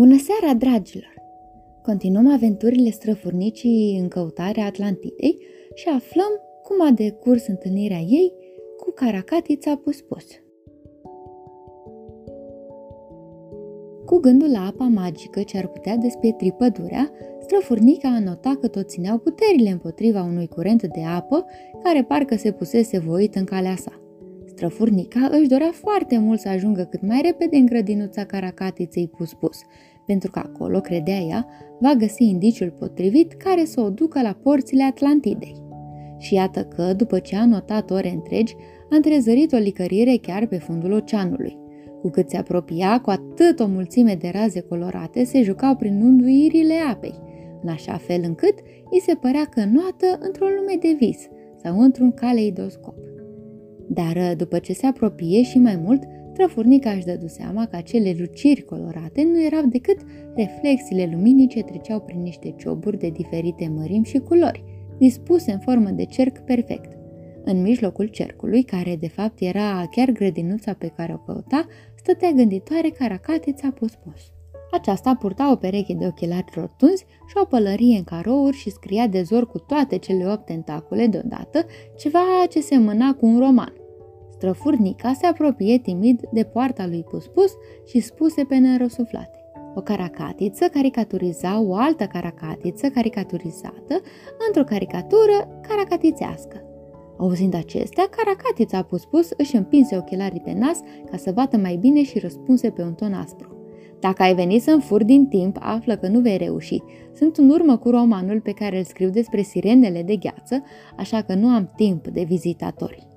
Bună seara, dragilor! Continuăm aventurile străfurnicii în căutarea Atlantidei și aflăm cum a decurs întâlnirea ei cu Caracatița Puspus. Cu gândul la apa magică ce ar putea despietri pădurea, străfurnica a notat că tot țineau puterile împotriva unui curent de apă care parcă se pusese voit în calea sa. Străfurnica își dorea foarte mult să ajungă cât mai repede în grădinuța caracatiței pus-pus, pentru că acolo, credea ea, va găsi indiciul potrivit care să o ducă la porțile Atlantidei. Și iată că, după ce a notat ore întregi, a întrezărit o licărire chiar pe fundul oceanului. Cu cât se apropia, cu atât o mulțime de raze colorate se jucau prin unduirile apei, în așa fel încât îi se părea că noată într-o lume de vis sau într-un caleidoscop. Dar după ce se apropie și mai mult, Trăfurnica își dădu seama că acele luciri colorate nu erau decât reflexiile luminii ce treceau prin niște cioburi de diferite mărimi și culori, dispuse în formă de cerc perfect. În mijlocul cercului, care de fapt era chiar grădinuța pe care o căuta, stătea gânditoare caracatița pus-pus. Aceasta purta o pereche de ochelari rotunzi și o pălărie în carouri și scria de zor cu toate cele opt tentacule deodată, ceva ce semăna cu un roman. Străfurnica se apropie timid de poarta lui Puspus și spuse pe nerosuflate. O caracatiță caricaturiza o altă caracatiță caricaturizată într-o caricatură caracatițească. Auzind acestea, caracatița Puspus își împinse ochelarii pe nas ca să vadă mai bine și răspunse pe un ton aspru. Dacă ai venit să fur din timp, află că nu vei reuși. Sunt în urmă cu romanul pe care îl scriu despre sirenele de gheață, așa că nu am timp de vizitatori.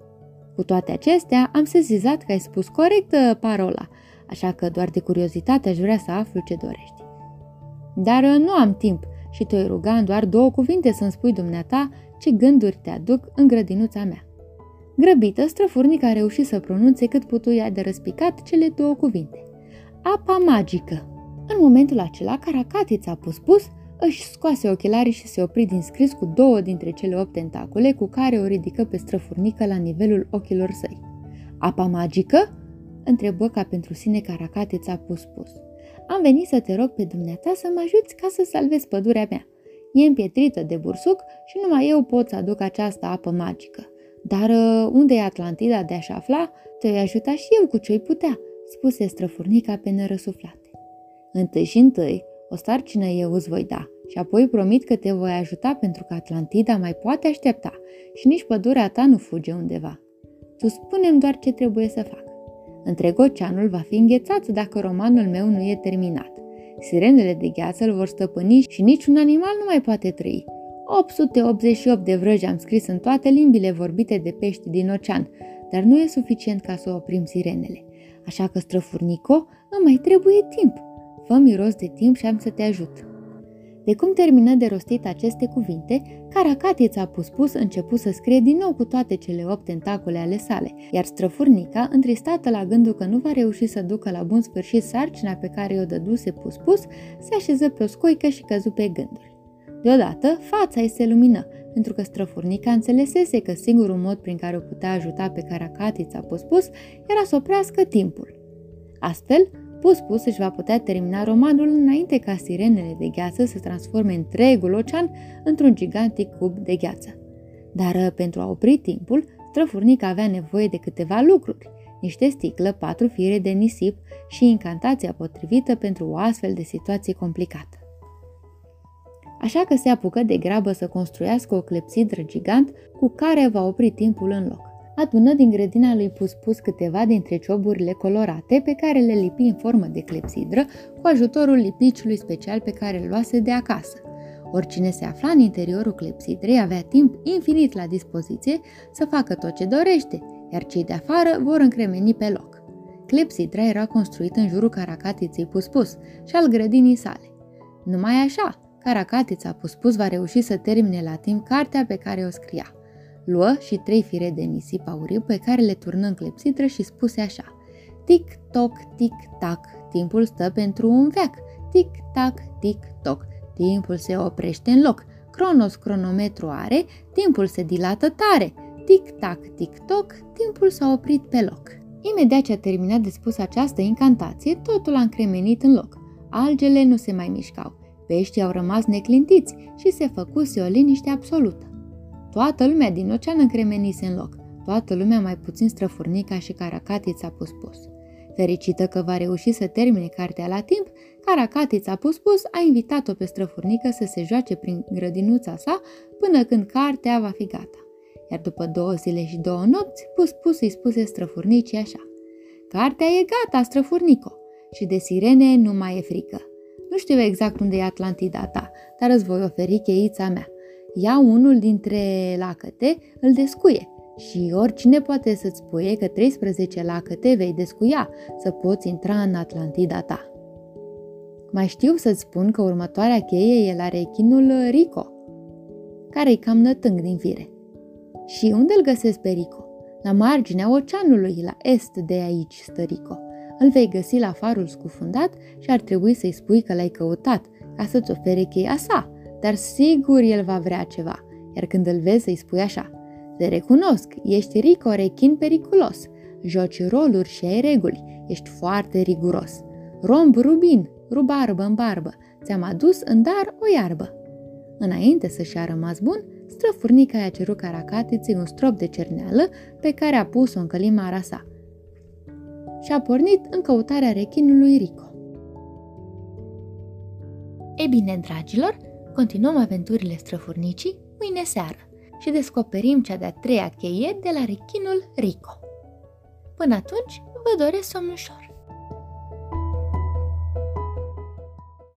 Cu toate acestea, am sezizat că ai spus corect uh, parola, așa că doar de curiozitate aș vrea să aflu ce dorești. Dar uh, nu am timp și te ruga în doar două cuvinte să-mi spui dumneata ce gânduri te aduc în grădinuța mea. Grăbită, străfurnica a reușit să pronunțe cât putu ea de răspicat cele două cuvinte. Apa magică. În momentul acela, Caracatița a pus pus își scoase ochelarii și se opri din scris cu două dintre cele opt tentacule cu care o ridică pe străfurnică la nivelul ochilor săi. Apa magică? întrebă ca pentru sine Caracatița pus-pus. Am venit să te rog pe dumneata să mă ajuți ca să salvezi pădurea mea. E împietrită de bursuc și numai eu pot să aduc această apă magică. Dar uh, unde e Atlantida de a afla, te voi ajuta și eu cu ce-i putea, spuse străfurnica pe nerăsuflate. Întâi și întâi, o sarcină eu îți voi da și apoi promit că te voi ajuta pentru că Atlantida mai poate aștepta și nici pădurea ta nu fuge undeva. Tu spunem doar ce trebuie să fac. Întreg oceanul va fi înghețat dacă romanul meu nu e terminat. Sirenele de gheață îl vor stăpâni și niciun animal nu mai poate trăi. 888 de vrăji am scris în toate limbile vorbite de pești din ocean, dar nu e suficient ca să oprim sirenele. Așa că, străfurnico, îmi mai trebuie timp. Fă miros de timp și am să te ajut. De cum termină de rostit aceste cuvinte, Caracatița a pus început să scrie din nou cu toate cele opt tentacule ale sale, iar străfurnica, întristată la gândul că nu va reuși să ducă la bun sfârșit sarcina pe care o dăduse pus-pus, se așeză pe o scoică și căzu pe gânduri. Deodată, fața ei se lumină, pentru că străfurnica înțelesese că singurul mod prin care o putea ajuta pe Caracatița pus era să oprească timpul. Astfel, Pus Pus își va putea termina romanul înainte ca sirenele de gheață să transforme întregul ocean într-un gigantic cub de gheață. Dar uh, pentru a opri timpul, străfurnica avea nevoie de câteva lucruri, niște sticlă, patru fire de nisip și incantația potrivită pentru o astfel de situație complicată. Așa că se apucă de grabă să construiască o clepsidră gigant cu care va opri timpul în loc adună din grădina lui Puspus câteva dintre cioburile colorate pe care le lipi în formă de clepsidră cu ajutorul lipiciului special pe care îl luase de acasă. Oricine se afla în interiorul clepsidrei avea timp infinit la dispoziție să facă tot ce dorește, iar cei de afară vor încremeni pe loc. Clepsidra era construită în jurul caracatiței Puspus și al grădinii sale. Numai așa, caracatița Puspus va reuși să termine la timp cartea pe care o scria – Luă și trei fire de nisip auriu pe care le turnă în clepsidră și spuse așa Tic-toc, tic-tac, timpul stă pentru un veac. Tic-tac, tic-toc, timpul se oprește în loc. Cronos cronometru are, timpul se dilată tare. Tic-tac, tic-toc, timpul s-a oprit pe loc. Imediat ce a terminat de spus această incantație, totul a încremenit în loc. Algele nu se mai mișcau, peștii au rămas neclintiți și se făcuse o liniște absolută. Toată lumea din ocean încremenise în loc, toată lumea mai puțin străfurnica și caracatița pus pus. Fericită că va reuși să termine cartea la timp, Caracatița pus pus a invitat-o pe străfurnică să se joace prin grădinuța sa până când cartea va fi gata. Iar după două zile și două nopți, pus pus îi spuse străfurnicii așa. Cartea e gata, străfurnico, și de sirene nu mai e frică. Nu știu exact unde e Atlantida ta, dar îți voi oferi cheița mea. Ia unul dintre lacăte, îl descuie și oricine poate să-ți spuie că 13 lacăte vei descuia să poți intra în Atlantida ta. Mai știu să-ți spun că următoarea cheie e la rechinul Rico, care e cam nătâng din fire. Și unde îl găsesc pe Rico? La marginea oceanului, la est de aici stă Rico. Îl vei găsi la farul scufundat și ar trebui să-i spui că l-ai căutat, ca să-ți ofere cheia sa, dar sigur el va vrea ceva, iar când îl vezi să-i spui așa, te recunosc, ești Rico rechin periculos, joci roluri și ai reguli, ești foarte riguros. Romb rubin, rubarbă în barbă, ți-am adus în dar o iarbă. Înainte să-și a rămas bun, străfurnica i-a cerut caracatiței un strop de cerneală pe care a pus-o în călimara sa. Și a pornit în căutarea rechinului Rico. Ei bine, dragilor, continuăm aventurile străfurnicii mâine seară și descoperim cea de-a treia cheie de la rechinul Rico. Până atunci, vă doresc somn ușor.